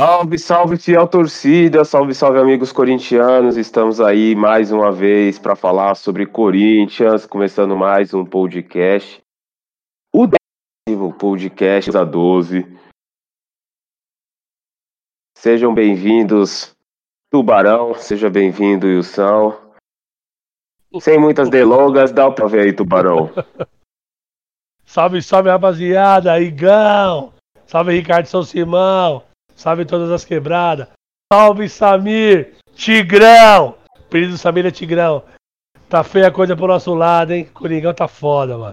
Salve, salve, fiel torcida, salve, salve, amigos corintianos. Estamos aí mais uma vez para falar sobre Corinthians, começando mais um podcast. O décimo podcast da 12. Sejam bem-vindos, Tubarão, seja bem-vindo, Wilson. Sem muitas delongas, dá pra ver aí, Tubarão. salve, salve, rapaziada, Igão. Salve, Ricardo São Simão. Salve todas as quebradas. Salve Samir! Tigrão! O apelido do Samir é Tigrão. Tá feia a coisa pro nosso lado, hein? Coringão tá foda, mano.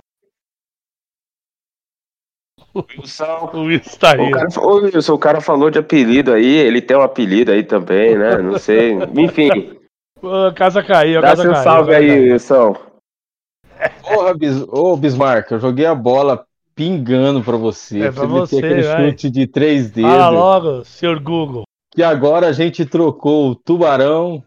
Wilson, o Wilson tá aí. O cara, ô, Wilson, o cara falou de apelido aí, ele tem um apelido aí também, né? Não sei. Enfim. A casa caiu, a Dá casa seu caiu. salve aí, Wilson. Porra, Bis... Ô, Bismarck, eu joguei a bola pingando pra você. É pra você você, aquele vai. chute de três dedos. Fala logo, senhor Google. Que agora a gente trocou o tubarão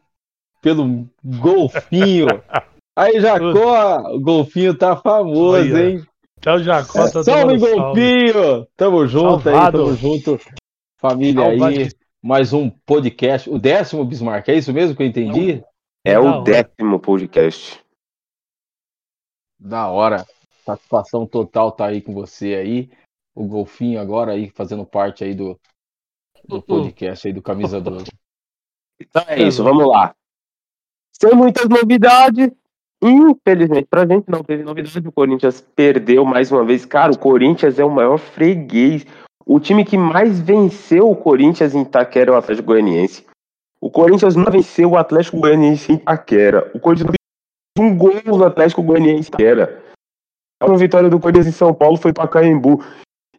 pelo golfinho. Aí, Jacó, o golfinho tá famoso, Olha, hein? Então Jacó tá Salve, golfinho! Tamo junto Salvado. aí, tamo junto. Família Salvado. aí, mais um podcast. O décimo, Bismarck, é isso mesmo que eu entendi? É Da o décimo podcast. Da hora. Satisfação total tá aí com você aí. O Golfinho agora aí fazendo parte aí do, do podcast aí do Camisa 12. Então é isso, vamos lá. Sem muitas novidades. Infelizmente, pra gente não teve novidade. O Corinthians perdeu mais uma vez. Cara, o Corinthians é o maior freguês. O time que mais venceu o Corinthians em Itaquera é o Atlético Goianiense. O Corinthians não venceu o Atlético Goianiense em Itaquera. O Corinthians fez um gol no Atlético Goianiense em Itaquera. A última vitória do Corinthians em São Paulo foi para Caembu.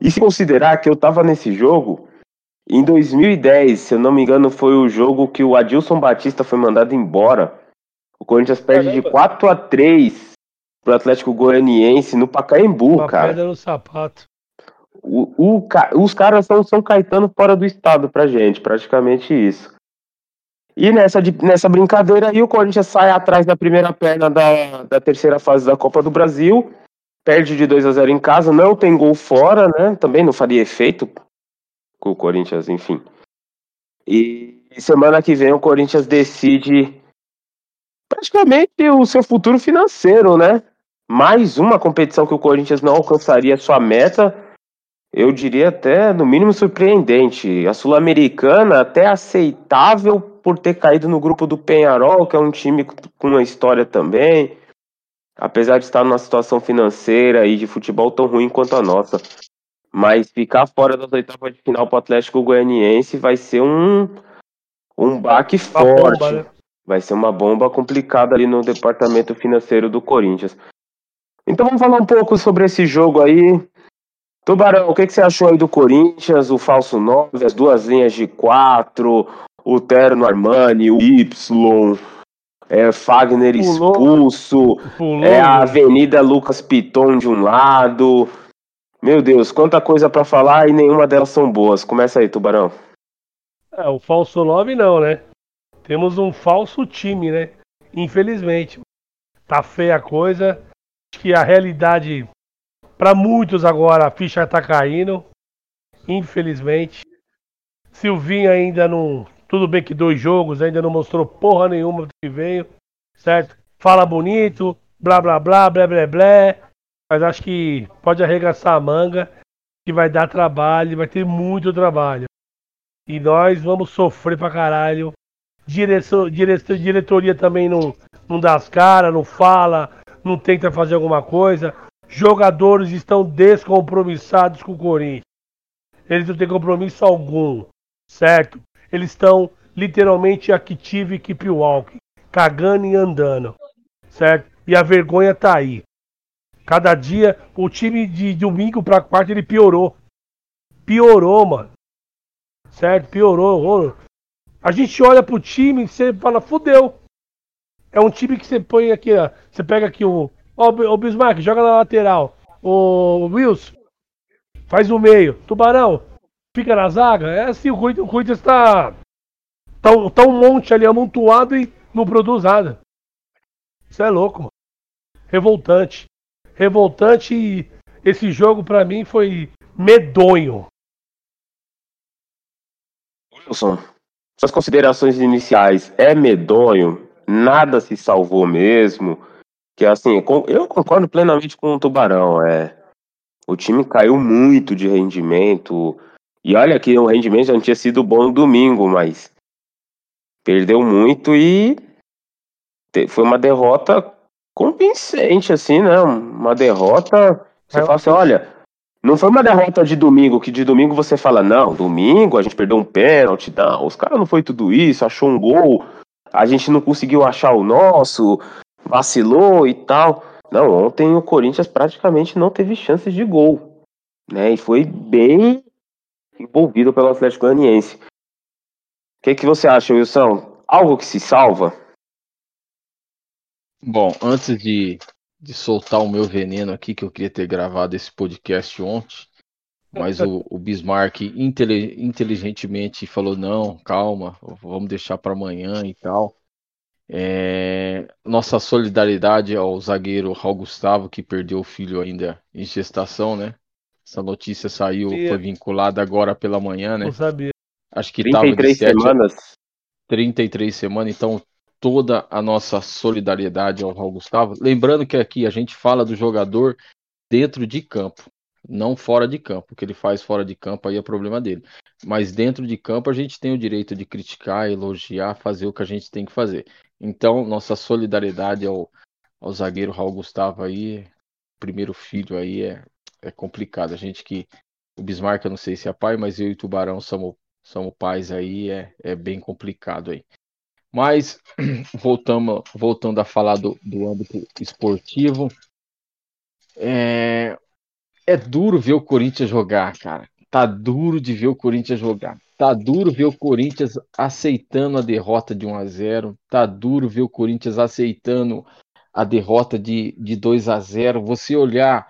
E se considerar que eu tava nesse jogo, em 2010, se eu não me engano, foi o jogo que o Adilson Batista foi mandado embora. O Corinthians perde de 4 a 3 pro Atlético Goianiense no Pacaembu, Uma cara. pedra no sapato. O, o os caras são São Caetano fora do estado pra gente, praticamente isso. E nessa, de- nessa brincadeira aí, o Corinthians sai atrás da primeira perna da, da terceira fase da Copa do Brasil, perde de 2 a 0 em casa, não tem gol fora, né? Também não faria efeito com o Corinthians, enfim. E semana que vem o Corinthians decide praticamente o seu futuro financeiro, né? Mais uma competição que o Corinthians não alcançaria sua meta eu diria até, no mínimo, surpreendente. A Sul-Americana até aceitável por ter caído no grupo do Penharol, que é um time com uma história também. Apesar de estar numa situação financeira e de futebol tão ruim quanto a nossa. Mas ficar fora das oitavas de final para o Atlético Goianiense vai ser um, um baque Uma bomba, forte. né? Vai ser uma bomba complicada ali no departamento financeiro do Corinthians. Então vamos falar um pouco sobre esse jogo aí. Tubarão, o que, que você achou aí do Corinthians, o falso 9, as duas linhas de 4, o Terno Armani, o Y, é, Fagner expulso, Pulou. é a Avenida Lucas Piton de um lado. Meu Deus, quanta coisa pra falar e nenhuma delas são boas. Começa aí, Tubarão. É, o falso 9 não, né? Temos um falso time, né? Infelizmente. Tá feia a coisa. Acho que a realidade, para muitos agora, a ficha tá caindo. Infelizmente. Silvinho ainda não. Tudo bem que dois jogos, ainda não mostrou porra nenhuma do que veio. Certo? Fala bonito, blá blá blá, blé blé blé. Mas acho que pode arregaçar a manga. Que vai dar trabalho, vai ter muito trabalho. E nós vamos sofrer pra caralho. Direção, direção, diretoria também não, não dá as caras, não fala, não tenta fazer alguma coisa. Jogadores estão descompromissados com o Corinthians. Eles não têm compromisso algum, certo? Eles estão literalmente active keep walking, cagando e andando, certo? E a vergonha tá aí. Cada dia, o time de domingo pra quarta ele piorou. Piorou, mano certo? Piorou. A gente olha pro time e você fala, fudeu. É um time que você põe aqui, ó. Você pega aqui o. Ó, o Bismarck, joga na lateral. O Wilson, faz o meio. Tubarão, fica na zaga. É assim, o Corinthians, Corinthians tá. Tá, um- tá um monte ali amontoado e não produz nada. Isso é louco, mano. Revoltante. Revoltante e esse jogo pra mim foi medonho. Wilson, suas considerações iniciais é medonho, nada se salvou mesmo. Que assim, eu concordo plenamente com o Tubarão. É, o time caiu muito de rendimento. E olha que o rendimento já não tinha sido bom no domingo, mas perdeu muito e foi uma derrota convincente, assim, né? Uma derrota. Você é, fala assim, olha, não foi uma derrota de domingo, que de domingo você fala, não, domingo a gente perdeu um pênalti, não, os caras não foi tudo isso, achou um gol, a gente não conseguiu achar o nosso, vacilou e tal. Não, ontem o Corinthians praticamente não teve chances de gol, né? E foi bem envolvido pelo Atlético Goianiense. O que, que você acha, Wilson? Algo que se salva? Bom, antes de, de soltar o meu veneno aqui, que eu queria ter gravado esse podcast ontem, mas o, o Bismarck inteligentemente falou: não, calma, vamos deixar para amanhã e tal. É, nossa solidariedade ao zagueiro Raul Gustavo, que perdeu o filho ainda em gestação, né? Essa notícia saiu, foi vinculada agora pela manhã, né? Não sabia. Acho que 33 7, semanas. 33 semanas, então toda a nossa solidariedade ao Raul Gustavo. Lembrando que aqui a gente fala do jogador dentro de campo, não fora de campo. O que ele faz fora de campo aí é problema dele. Mas dentro de campo a gente tem o direito de criticar, elogiar, fazer o que a gente tem que fazer. Então, nossa solidariedade ao, ao zagueiro Raul Gustavo aí, primeiro filho aí, é, é complicado. A gente que. O Bismarck, eu não sei se é pai, mas eu e o Tubarão somos, somos pais aí, é, é bem complicado aí. Mas, voltamos, voltando a falar do, do âmbito esportivo, é, é duro ver o Corinthians jogar, cara. Tá duro de ver o Corinthians jogar. Tá duro ver o Corinthians aceitando a derrota de 1 a 0 Tá duro ver o Corinthians aceitando a derrota de, de 2 a 0 Você olhar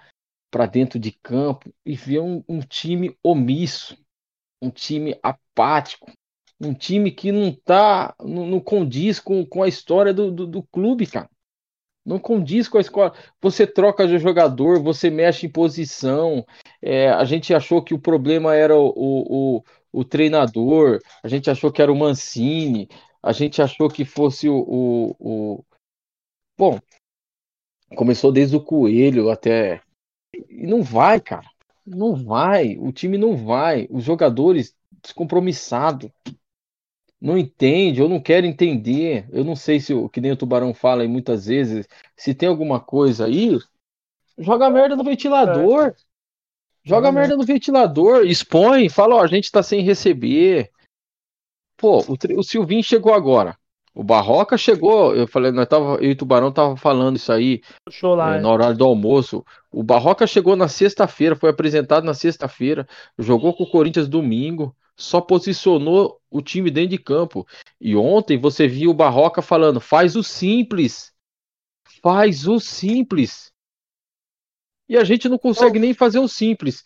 para dentro de campo e ver um, um time omisso, um time apático, um time que não tá, não, condiz com, com a história do, do, do, clube, cara. Não condiz com a escola. Você troca de jogador, você mexe em posição. É, a gente achou que o problema era o, o, o treinador, a gente achou que era o Mancini, a gente achou que fosse o, o, o... Bom, começou desde o Coelho até. E não vai, cara. Não vai. O time não vai. Os jogadores descompromissados. Não entende, ou não quer entender. Eu não sei se, que nem o Tubarão fala aí muitas vezes, se tem alguma coisa aí, joga merda no ventilador. É. Joga uhum. merda no ventilador, expõe, fala, ó, a gente tá sem receber. Pô, o, o Silvinho chegou agora. O Barroca chegou, eu falei, nós tava, eu e o Tubarão tava falando isso aí lá, é, na hora do almoço. O Barroca chegou na sexta-feira, foi apresentado na sexta-feira, jogou com o Corinthians domingo, só posicionou o time dentro de campo. E ontem você viu o Barroca falando: faz o simples. Faz o simples e a gente não consegue nem fazer o simples.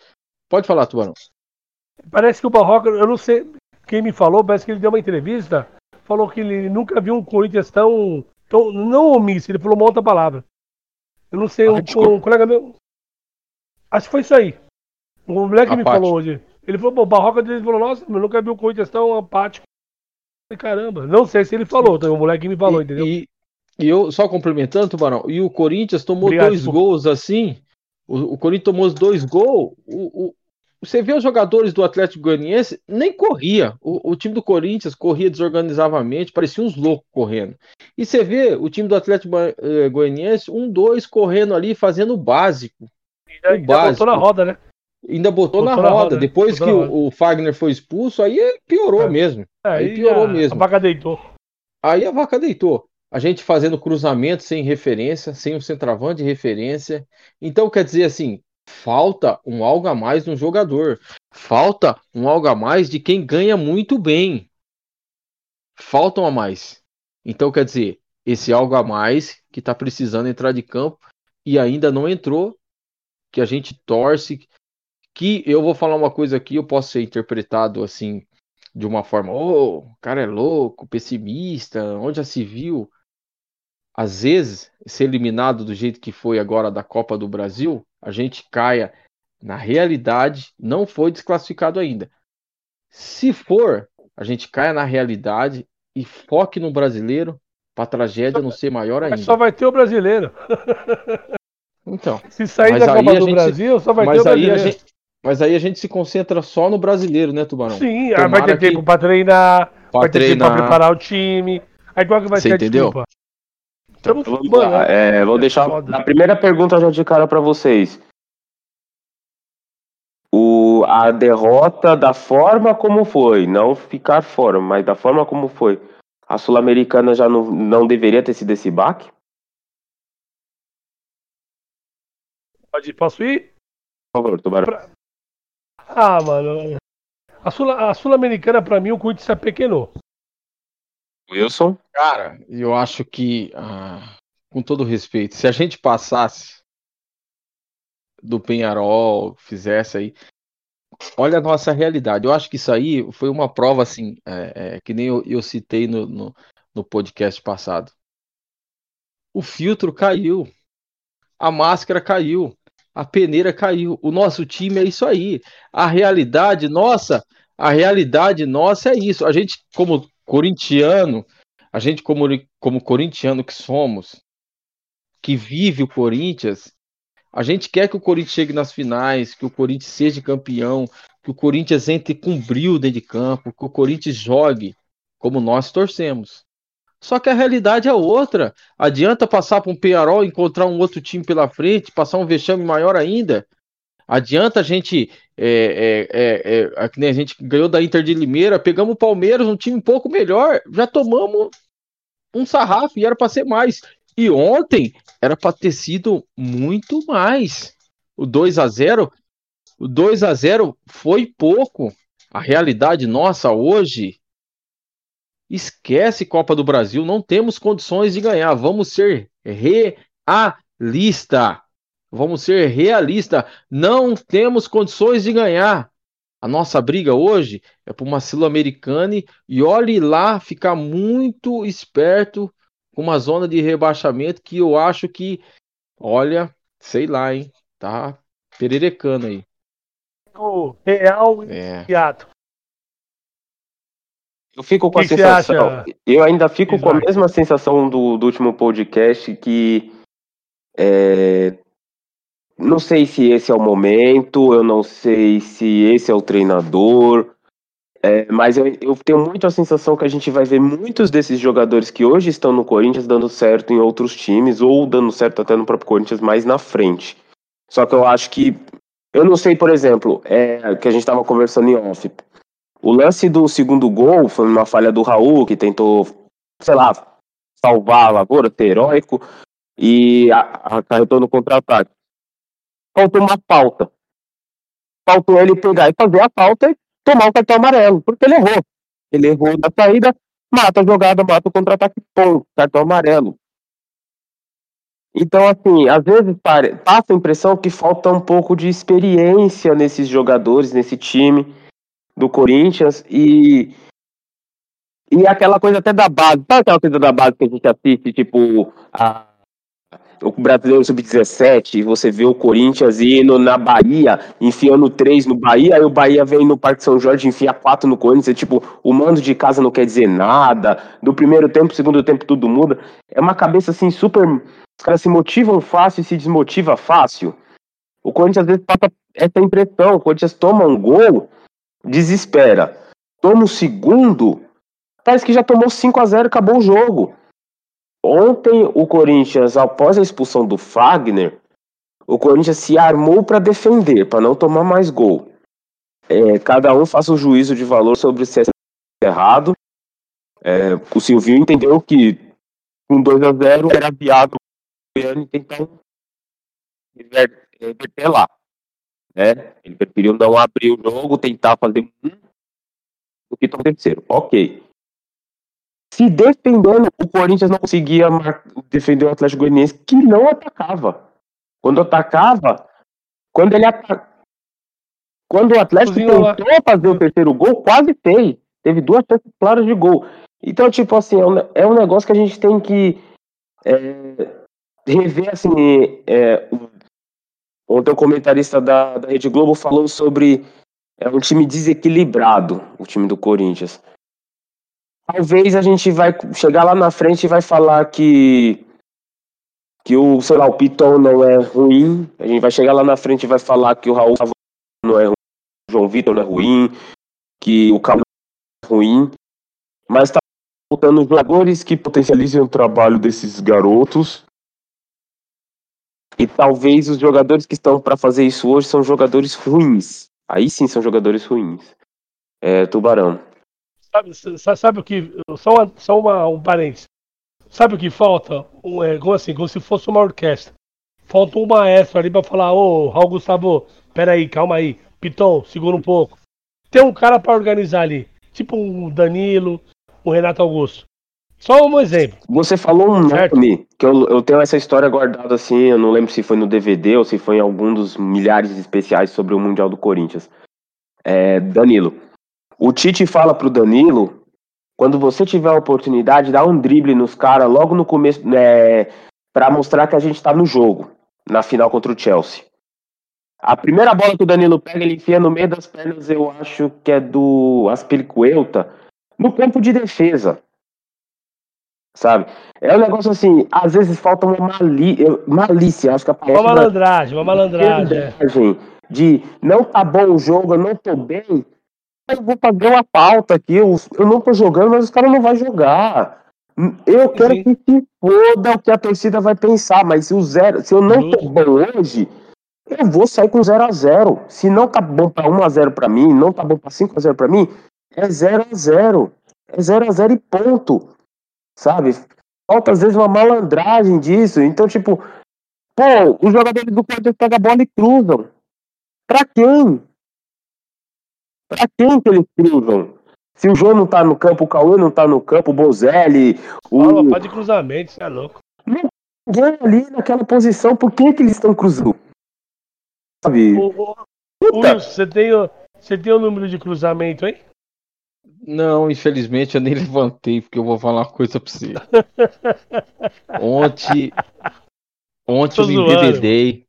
Pode falar, Tubarão. Parece que o Barroca, eu não sei quem me falou, parece que ele deu uma entrevista, falou que ele nunca viu um Corinthians tão, tão não omisso, ele falou uma outra palavra. Eu não sei, ah, um, um, colega meu. Acho que foi isso aí. O moleque me falou hoje. Ele falou, o Barroca ele falou, nossa, eu nunca vi um Corinthians tão apático. Caramba, não sei se ele falou, então, o moleque me falou, e, entendeu? E, e eu, só complementando, Tubarão, e o Corinthians tomou Obrigado, dois gols assim, o, o Corinthians tomou os dois gols. O, o, você vê os jogadores do Atlético Goianiense, nem corria. O, o, time do Corinthians corria desorganizadamente, parecia uns loucos correndo. E você vê o time do Atlético eh, Goianiense, um, dois correndo ali, fazendo o básico. o ainda básico. botou na roda, né? Ainda botou, botou na, roda. roda. Depois botou que o, o, Fagner foi expulso, aí piorou é. mesmo. É, aí, aí piorou a, mesmo. A vaca deitou. Aí a vaca deitou a gente fazendo cruzamento sem referência, sem um centroavante de referência. Então, quer dizer assim, falta um algo a mais no jogador. Falta um algo a mais de quem ganha muito bem. Faltam a mais. Então, quer dizer, esse algo a mais que está precisando entrar de campo e ainda não entrou, que a gente torce. Que eu vou falar uma coisa aqui, eu posso ser interpretado assim de uma forma, oh, o cara é louco, pessimista, onde já se viu? Às vezes, ser eliminado do jeito que foi agora da Copa do Brasil, a gente caia na realidade, não foi desclassificado ainda. Se for, a gente caia na realidade e foque no brasileiro para a tragédia não ser maior ainda. Mas só vai ter o brasileiro. Então. Se sair da Copa do gente, Brasil, só vai ter o brasileiro. Gente, mas aí a gente se concentra só no brasileiro, né, Tubarão? Sim, Tomara vai ter tempo para treinar, pra vai ter treinar. tempo para preparar o time. Aí qual que vai Você ser entendeu? a desculpa? Então, vamos lá. É, vou deixar a primeira pergunta já de cara para vocês. O, a derrota da forma como foi, não ficar fora, mas da forma como foi. A Sul-Americana já não, não deveria ter sido esse baque? Pode, posso ir? Por favor, Tubarão. Pra... Ah, mano. A Sul-Americana, Sul pra mim, o Corinthians se apequenou. Wilson? Cara, eu acho que, ah, com todo respeito, se a gente passasse do Penharol, fizesse aí. Olha a nossa realidade. Eu acho que isso aí foi uma prova, assim, é, é, que nem eu, eu citei no, no, no podcast passado. O filtro caiu, a máscara caiu, a peneira caiu. O nosso time é isso aí. A realidade nossa, a realidade nossa é isso. A gente, como corintiano, a gente, como, como corintiano que somos, que vive o Corinthians, a gente quer que o Corinthians chegue nas finais, que o Corinthians seja campeão, que o Corinthians entre com brilho dentro de campo, que o Corinthians jogue como nós torcemos. Só que a realidade é outra. Adianta passar para um Penharol, encontrar um outro time pela frente, passar um vexame maior ainda. Adianta a gente, é, é, é, é, a gente ganhou da Inter de Limeira, pegamos o Palmeiras, um time um pouco melhor, já tomamos um sarrafo e era para ser mais. E ontem era para ter sido muito mais. O 2 a 0 o 2 a 0 foi pouco. A realidade nossa hoje esquece Copa do Brasil, não temos condições de ganhar. Vamos ser realista. Vamos ser realista. Não temos condições de ganhar. A nossa briga hoje é por uma Sul-Americana e olhe lá ficar muito esperto com uma zona de rebaixamento que eu acho que, olha, sei lá, hein? Tá pererecando aí. O real é. Eu fico com que a sensação. Eu ainda fico com a mesma sensação do, do último podcast que é, não sei se esse é o momento, eu não sei se esse é o treinador, é, mas eu, eu, tenho muito a sensação que a gente vai ver muitos desses jogadores que hoje estão no Corinthians dando certo em outros times, ou dando certo até no próprio Corinthians mais na frente. Só que eu acho que. Eu não sei, por exemplo, é, que a gente estava conversando em off. O lance do segundo gol foi uma falha do Raul, que tentou, sei lá, salvar a lavoura, ter heróico, e acarretou no contra-ataque. Faltou uma falta. Faltou ele pegar e fazer a falta e tomar o cartão amarelo, porque ele errou. Ele errou na saída, mata a jogada, mata o contra-ataque, ponto, cartão amarelo. Então, assim, às vezes passa a impressão que falta um pouco de experiência nesses jogadores, nesse time do Corinthians e e aquela coisa até da base, sabe aquela coisa da base que a gente assiste, tipo, a o brasileiro sub-17, você vê o Corinthians indo na Bahia, enfiando três no Bahia, aí o Bahia vem no Parque São Jorge enfia quatro no Corinthians, é tipo, o mando de casa não quer dizer nada, do primeiro tempo, segundo tempo, tudo muda. É uma cabeça assim, super. Os caras se motivam fácil e se desmotiva fácil. O Corinthians às vezes passa essa impressão, o Corinthians toma um gol, desespera. Toma um segundo, parece que já tomou 5 a 0 acabou o jogo. Ontem, o Corinthians, após a expulsão do Fagner, o Corinthians se armou para defender, para não tomar mais gol. É, cada um faça um juízo de valor sobre se é errado. É, o Silvinho entendeu que com 2 a 0 era viável o tentar reverter lá. Né? Ele preferiu não abrir o jogo, tentar fazer um do que terceiro. Ok se defendendo, o Corinthians não conseguia defender o Atlético Goianiense, que não atacava. Quando atacava, quando ele ataca... Quando o Atlético tentou fazer o terceiro gol, quase fez. Teve duas chances claras de gol. Então, tipo assim, é um, é um negócio que a gente tem que é, rever, assim, é, ontem o comentarista da, da Rede Globo falou sobre é um time desequilibrado, o time do Corinthians. Talvez a gente vai chegar lá na frente e vai falar que que o, sei lá, o Piton não é ruim. A gente vai chegar lá na frente e vai falar que o Raul não é ruim, o João Vitor não é ruim, que o Cabo não é ruim. Mas tá faltando jogadores que potencializem o trabalho desses garotos. E talvez os jogadores que estão para fazer isso hoje são jogadores ruins. Aí sim são jogadores ruins. É, Tubarão. Sabe, sabe o que. Só, uma, só uma, um parênteses. Sabe o que falta? Um, é, como assim? Como se fosse uma orquestra. Falta um maestro ali pra falar: Ô, Raul Gustavo, peraí, calma aí. Piton, segura um pouco. Tem um cara para organizar ali. Tipo um Danilo, um Renato Augusto. Só um exemplo. Você falou um certo? nome, que eu, eu tenho essa história guardada assim, eu não lembro se foi no DVD ou se foi em algum dos milhares de especiais sobre o Mundial do Corinthians. É, Danilo. O Tite fala pro Danilo, quando você tiver a oportunidade, dá um drible nos caras logo no começo, né, para mostrar que a gente tá no jogo, na final contra o Chelsea. A primeira bola que o Danilo pega, ele enfia no meio das pernas, eu acho que é do Aspilicueta, no campo de defesa. Sabe? É um negócio assim, às vezes falta uma mali malícia, acho que a palavra. Uma malandragem, uma malandragem. De não tá bom o jogo, eu não tô bem, eu vou fazer uma pauta aqui, eu, eu não tô jogando, mas os caras não vão jogar. Eu quero Sim. que se foda o que a torcida vai pensar, mas se o zero, se eu não tô bom hoje, eu vou sair com 0 a 0 Se não tá bom pra 1 a 0 pra mim, não tá bom pra 5 a 0 pra mim, é 0 a 0 É 0 a 0 e ponto. Sabe? Falta às vezes uma malandragem disso. Então, tipo, pô, os jogadores do Corinthians pegam a bola e cruzam. Pra quem? Pra quem que eles cruzam? Se o João não tá no campo, o Cauê não tá no campo, o Bozelli. O... Fala, de cruzamento, você é louco. Ninguém ali naquela posição, por que, que eles estão cruzando? Sabe? O, o, Wilson, você tem, você tem o número de cruzamento aí? Não, infelizmente eu nem levantei, porque eu vou falar uma coisa pra você. ontem, ontem eu me embebedei,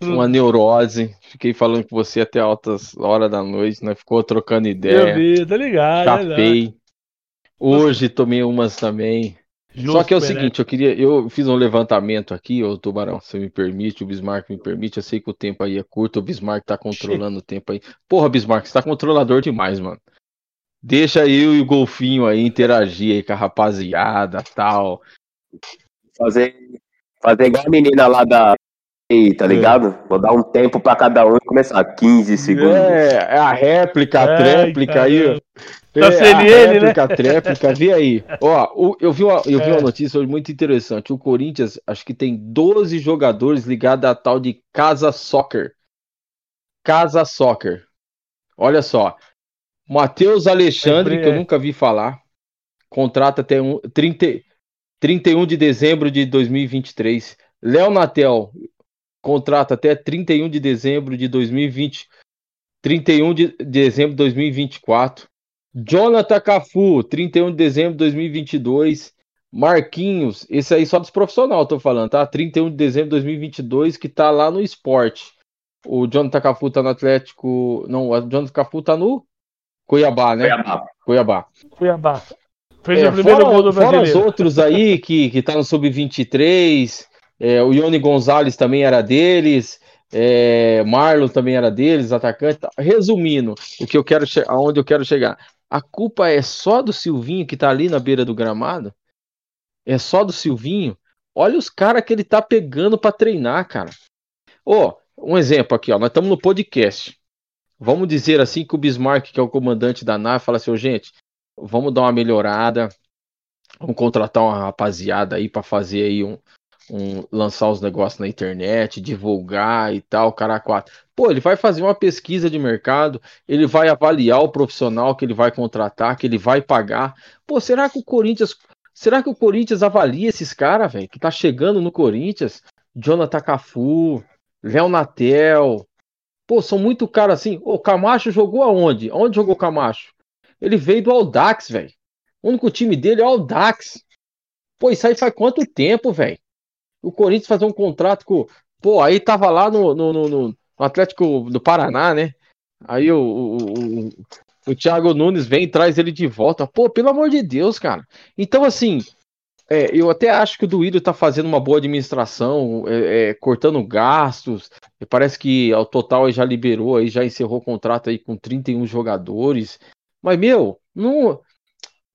uma neurose, fiquei falando com você até altas horas da noite, né? Ficou trocando ideia. Eu vi, tá ligado. Chapei. Hoje tomei umas também. Justo, Só que é o seguinte, eu queria, eu fiz um levantamento aqui, ô Tubarão, se me permite, o Bismarck me permite, eu sei que o tempo aí é curto, o Bismarck tá controlando o tempo aí. Porra, Bismarck, você tá controlador demais, mano. Deixa eu e o Golfinho aí interagir aí com a rapaziada tal. Fazer, fazer igual a menina lá da. Tá é. ligado? É. Vou dar um tempo pra cada um e começar 15 segundos. É, é a réplica, a é, tréplica aí. Tá é, a né? réplica, né? tréplica, vê aí. Ó, eu vi, uma, eu vi uma é. notícia hoje muito interessante. O Corinthians, acho que tem 12 jogadores ligados a tal de Casa Soccer. Casa Soccer. Olha só, Matheus Alexandre, que eu nunca vi falar, contrata até um, 30, 31 de dezembro de 2023. Léo Natel, contrata até 31 de dezembro de 2020. 31 de dezembro de 2024. Jonathan Cafu, 31 de dezembro de 2022. Marquinhos, esse aí só dos profissionais, tô falando, tá? 31 de dezembro de 2022, que tá lá no esporte. O Jonathan Cafu tá no Atlético. Não, o Jonathan Cafu tá no Cuiabá, né? Cuiabá. Cuiabá. Cuiabá. Fez é, o primeiro fora, gol do Fora os outros aí que, que tá no Sub-23. É, o Ione Gonzalez também era deles. É, Marlon também era deles, atacante. Resumindo, o que eu quero aonde eu quero chegar. A culpa é só do Silvinho que tá ali na beira do gramado? É só do Silvinho? Olha os caras que ele tá pegando para treinar, cara. Ó, oh, um exemplo aqui, ó. Nós estamos no podcast. Vamos dizer assim que o Bismarck, que é o comandante da nave, fala assim: oh, gente, vamos dar uma melhorada, vamos contratar uma rapaziada aí para fazer aí um, um, lançar os negócios na internet, divulgar e tal, cara quatro. Pô, ele vai fazer uma pesquisa de mercado, ele vai avaliar o profissional que ele vai contratar, que ele vai pagar. Pô, será que o Corinthians, será que o Corinthians avalia esses caras, velho, que tá chegando no Corinthians? Jonathan Cafu, Léo Natel, Pô, são muito caros assim. O Camacho jogou aonde? Onde jogou Camacho? Ele veio do Aldax, velho. O único time dele é o Aldax. Pô, isso aí faz quanto tempo, velho? O Corinthians fazer um contrato com. Pô, aí tava lá no, no, no, no Atlético do Paraná, né? Aí o, o, o, O Thiago Nunes vem e traz ele de volta. Pô, pelo amor de Deus, cara. Então, assim, é, eu até acho que o Duílio tá fazendo uma boa administração, é, é, cortando gastos. Parece que ao total já liberou, aí já encerrou o contrato aí com 31 jogadores. Mas, meu, não.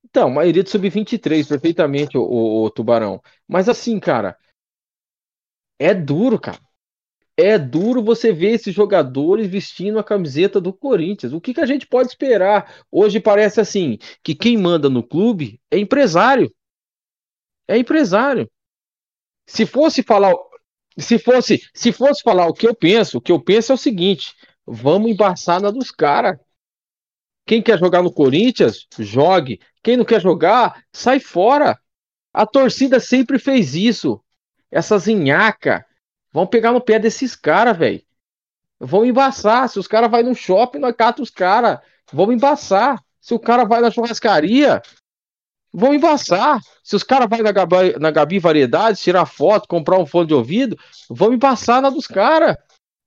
Então, maioria de sub-23, perfeitamente, o, o, o Tubarão. Mas assim, cara, é duro, cara. É duro você ver esses jogadores vestindo a camiseta do Corinthians. O que, que a gente pode esperar? Hoje parece assim que quem manda no clube é empresário. É empresário. Se fosse falar, se fosse, se fosse falar o que eu penso, o que eu penso é o seguinte: vamos embaçar na dos caras. Quem quer jogar no Corinthians, jogue. Quem não quer jogar, sai fora. A torcida sempre fez isso. Essa zinhaca. Vão pegar no pé desses caras, velho. Vão embaçar. Se os caras vão no shopping, nós cata os caras. Vão embaçar. Se o cara vai na churrascaria, vão embaçar. Se os caras vão na Gabi, na Gabi Variedades, tirar foto, comprar um fone de ouvido, vão embaçar na dos caras.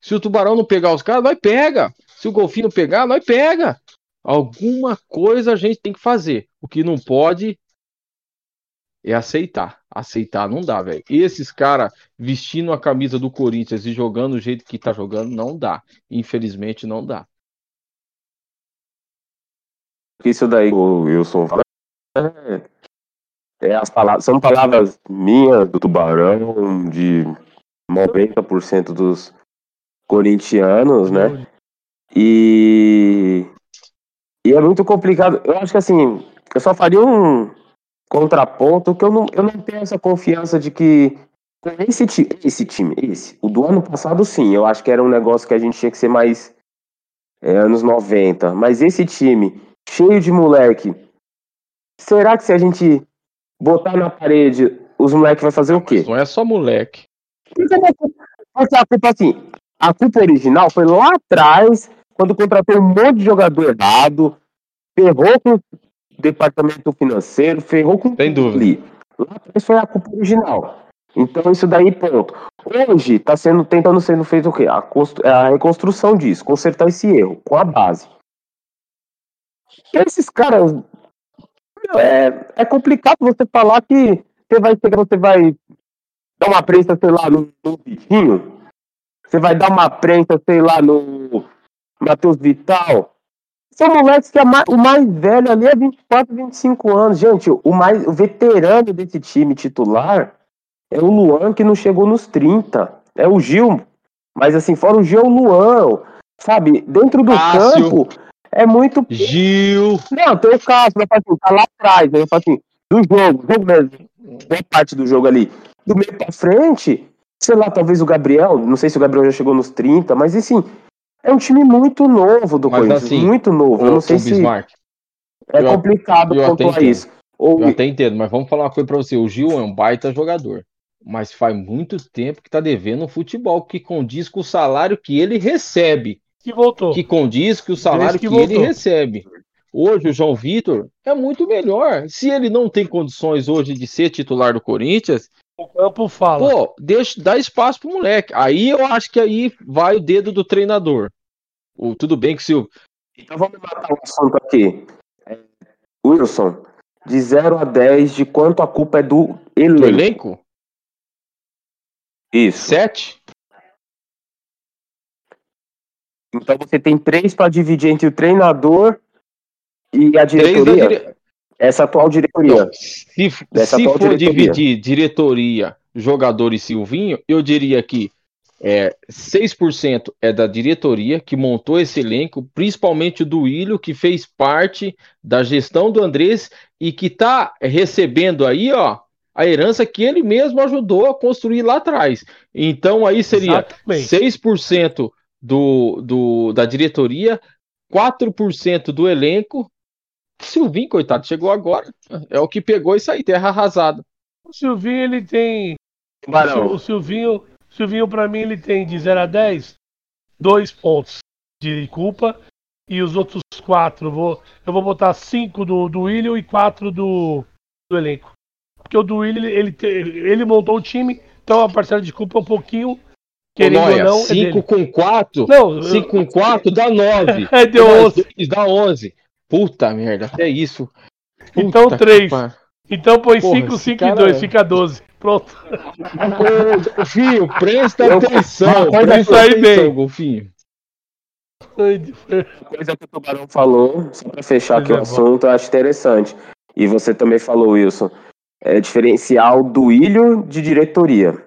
Se o tubarão não pegar os caras, nós pega. Se o golfinho não pegar, nós pega. Alguma coisa a gente tem que fazer. O que não pode é aceitar. Aceitar não dá, velho. Esses caras vestindo a camisa do Corinthians e jogando do jeito que tá jogando, não dá. Infelizmente, não dá. Isso daí, o Wilson fala, é, é as palavras, são palavras minhas do Tubarão, de 90% dos corintianos, né? E, e é muito complicado. Eu acho que assim, eu só faria um, contraponto que eu não, eu não tenho essa confiança de que esse, esse time, esse, o do ano passado sim, eu acho que era um negócio que a gente tinha que ser mais é, anos 90, mas esse time cheio de moleque, será que se a gente botar na parede, os moleques vai fazer o quê? Não é só moleque. Porque a culpa assim, a culpa original foi lá atrás, quando contratou um monte de jogador errado, ferrou com departamento financeiro, ferrou com Sem dúvida. Lá atrás foi a culpa original. Então isso daí, ponto. Hoje está sendo, tentando sendo feito o quê? A, a reconstrução disso, consertar esse erro com a base. E esses caras. É, é complicado você falar que você vai chegar, você vai dar uma prensa, sei lá, no, no Vitinho. Você vai dar uma prensa, sei lá, no Matheus Vital. São moleques que é mais, o mais velho ali é 24, 25 anos. Gente, o mais o veterano desse time titular é o Luan, que não chegou nos 30. É o Gil. Mas assim, fora o Gil, o Luan. Sabe, dentro do Cássio. campo é muito. Gil. Não, tem o Cássio, assim, tá lá atrás, né? assim, do jogo, jogo mesmo. Boa parte do jogo ali. Do meio pra frente, sei lá, talvez o Gabriel, não sei se o Gabriel já chegou nos 30, mas assim, é um time muito novo do Mas, Corinthians, assim, muito novo. eu não sei se Bismarck, é eu, complicado eu pontuar isso. Ou... Eu até entendo, mas vamos falar uma coisa para você. O Gil é um baita jogador, mas faz muito tempo que está devendo um futebol que condiz com o salário que ele recebe. Que voltou. Que condiz com o salário que, que ele recebe. Hoje o João Vitor é muito melhor. Se ele não tem condições hoje de ser titular do Corinthians, o campo fala. Pô, deixa, dá espaço pro moleque. Aí eu acho que aí vai o dedo do treinador. O, tudo bem que se o. Então vamos matar o assunto aqui. É, Wilson, de 0 a 10, de quanto a culpa é do elenco? Do elenco? Isso. 7? Então você tem três para dividir entre o treinador e a diretoria. Dire... Essa atual diretoria. Então, se, se for diretoria. dividir diretoria, jogador e Silvinho, eu diria que é, 6% é da diretoria que montou esse elenco, principalmente do Ilho, que fez parte da gestão do Andrés e que está recebendo aí, ó, a herança que ele mesmo ajudou a construir lá atrás. Então aí seria Exatamente. 6% do, do, da diretoria, 4% do elenco Silvinho, coitado, chegou agora. É o que pegou isso aí, terra arrasada. O Silvinho, ele tem. Barão. O Silvinho, Silvinho para mim, ele tem de 0 a 10, dois pontos de culpa. E os outros quatro, vou, eu vou botar cinco do, do William e quatro do, do elenco. Porque o do William, ele, ele, ele montou o time, então a parcela de culpa é um pouquinho Querendo Noia, ou não, 5 é com 4, 5 com 4 dá 9. É, deu 11. Dá 11. Puta merda, até isso. Puta Então, que três. par- Então põe Porra, 5, esse 5 e cara 2, é- fica 12. Pronto. Ô, Golfinho, presta Eu- atenção. Sei atenção, bem. Golfinho. coisa que o Tubarão falou, só para fechar aqui o Pois é, assunto, eu acho interessante. E você também falou, Wilson, é diferencial do ilho de diretoria.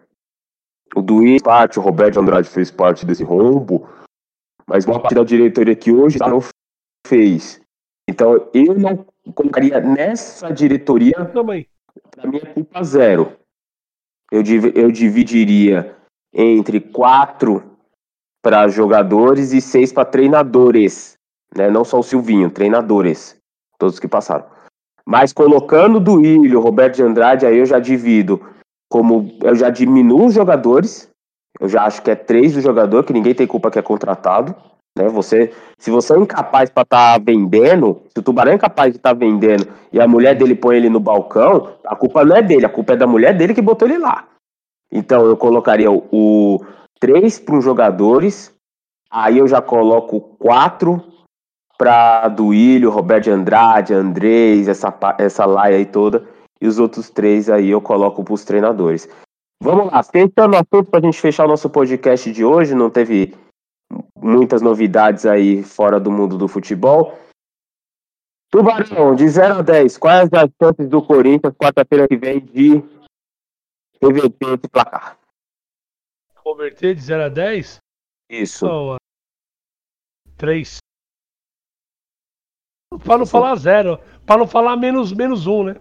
O Duílio fez parte, o Roberto Andrade fez parte desse rombo, mas uma parte da diretoria que hoje não fez. Então eu não colocaria nessa diretoria Também. para mim é culpa zero. Eu, div- eu dividiria entre quatro para jogadores e seis para treinadores. Né? Não só o Silvinho, treinadores. Todos que passaram. Mas colocando do Ilho, Roberto de Andrade, aí eu já divido como. Eu já diminuo os jogadores. Eu já acho que é três do jogador, que ninguém tem culpa que é contratado. Né? Você, se você é incapaz para estar vendendo, se o Tubarão é incapaz de estar vendendo e a mulher dele põe ele no balcão, a culpa não é dele, a culpa é da mulher dele que botou ele lá. Então eu colocaria o, o três para os jogadores, aí eu já coloco quatro para Duílio, Roberto de Andrade, Andrés, essa, essa laia aí toda, e os outros três aí eu coloco para os treinadores. Vamos lá, fechando o assunto para a gente fechar o nosso podcast de hoje, não teve muitas novidades aí fora do mundo do futebol. Tubarão, de 0 a 10, quais as chances do Corinthians quarta-feira que vem de reverter esse placar? Converter de 0 a 10? Isso. Não, 3. Pra não falar zero. Pra não falar menos, menos um, né?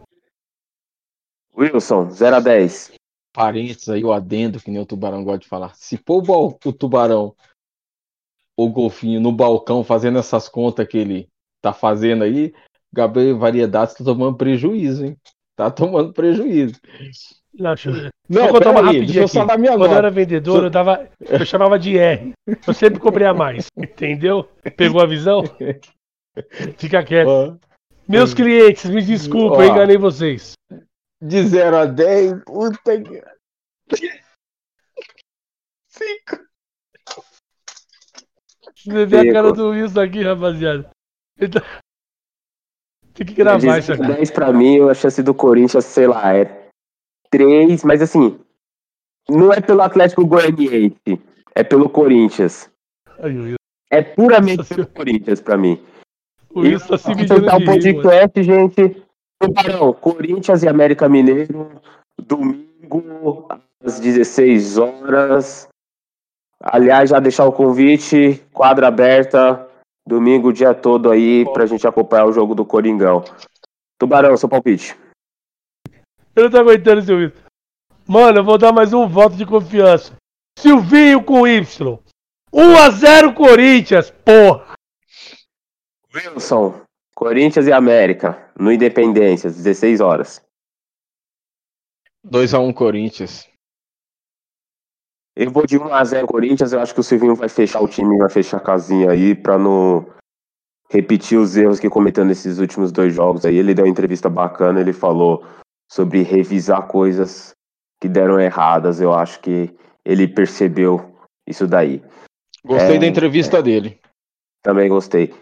Wilson, 0 a 10. Parênteses aí, o adendo, que nem o Tubarão gosta de falar. Se pôr o, o Tubarão, o Golfinho, no balcão fazendo essas contas que ele tá fazendo aí, Gabriel Variedades tá tomando prejuízo, hein? Tá tomando prejuízo. Não, deixa eu- Não, Vou contar uma eu só aqui. dar minha Quando eu era vendedor, eu, dava, eu chamava de R. Eu sempre cobria mais. Entendeu? Pegou a visão? Fica quieto. Ó, Meus clientes, me desculpa, Ó. enganei vocês. De 0 a 10, puta que. 5. Você vê a cara do Wilson aqui, rapaziada. Tá- Tem que gravar isso aqui. 10 pra mim, a chance do Corinthians, sei lá, é 3, mas assim, não é pelo Atlético Goianiense, é pelo Corinthians. Wilson, É puramente Nossa pelo Corinthians pra mim. o Wilson tá se medindo tentar de o mano. podcast, gente. Corinthians e América Mineiro, domingo, às 16 horas. Aliás, já deixar o convite, quadra aberta, domingo o dia todo aí, pra gente acompanhar o jogo do Coringão. Tubarão, seu palpite. Eu não tô aguentando Wilson. Mano, eu vou dar mais um voto de confiança. Silvinho com Y. 1x0 Corinthians, porra. Wilson, Corinthians e América, no Independência, às 16 horas. 2x1 Corinthians. Eu vou de 1x0 Corinthians, eu acho que o Silvinho vai fechar o time, vai fechar a casinha aí pra não repetir os erros que cometeu nesses últimos dois jogos aí. Ele deu uma entrevista bacana, ele falou sobre revisar coisas que deram erradas. Eu acho que ele percebeu isso daí. Gostei É, da entrevista dele. Também gostei.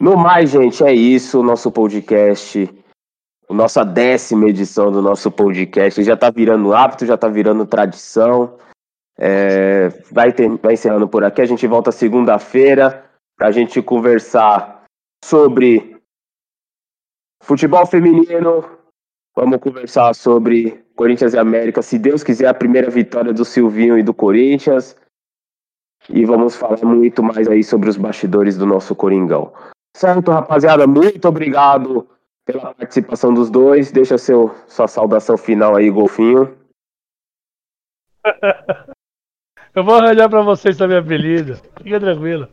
No mais, gente, é isso. O nosso podcast, a nossa décima edição do nosso podcast já tá virando hábito, já tá virando tradição. É, vai, ter, vai encerrando por aqui. A gente volta segunda-feira pra gente conversar sobre futebol feminino. Vamos conversar sobre Corinthians e América. Se Deus quiser, a primeira vitória do Silvinho e do Corinthians. E vamos falar muito mais aí sobre os bastidores do nosso Coringão. Certo, rapaziada? Muito obrigado pela participação dos dois. Deixa seu, sua saudação final aí, Golfinho. Eu vou arranjar pra vocês também apelido. Fica tranquilo.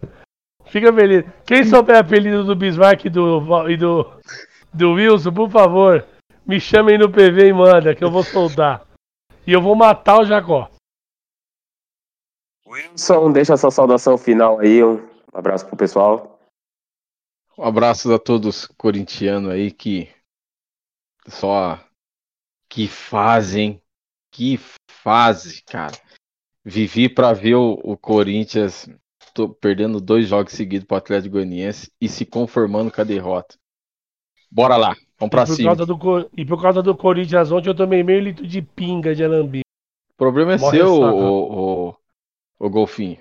Fica feliz. Quem souber apelido do Bismarck e do, e do, do Wilson, por favor, me chamem no PV e manda, que eu vou soldar. E eu vou matar o Jacó. Wilson, deixa sua saudação final aí. Um abraço pro pessoal. Um abraço a todos corintianos aí que só que fazem, que fase, cara. Vivi pra ver o, o Corinthians tô perdendo dois jogos seguidos pro Atlético Goianiense e se conformando com a derrota. Bora lá, vamos pra por cima. Causa do, e por causa do Corinthians ontem eu tomei meio litro de pinga de alambique. O problema é Morre seu, o, o, o Golfinho.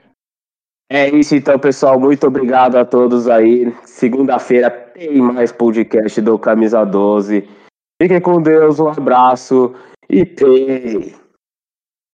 É isso então, pessoal. Muito obrigado a todos aí. Segunda-feira tem mais podcast do Camisa 12. Fiquem com Deus, um abraço e pei.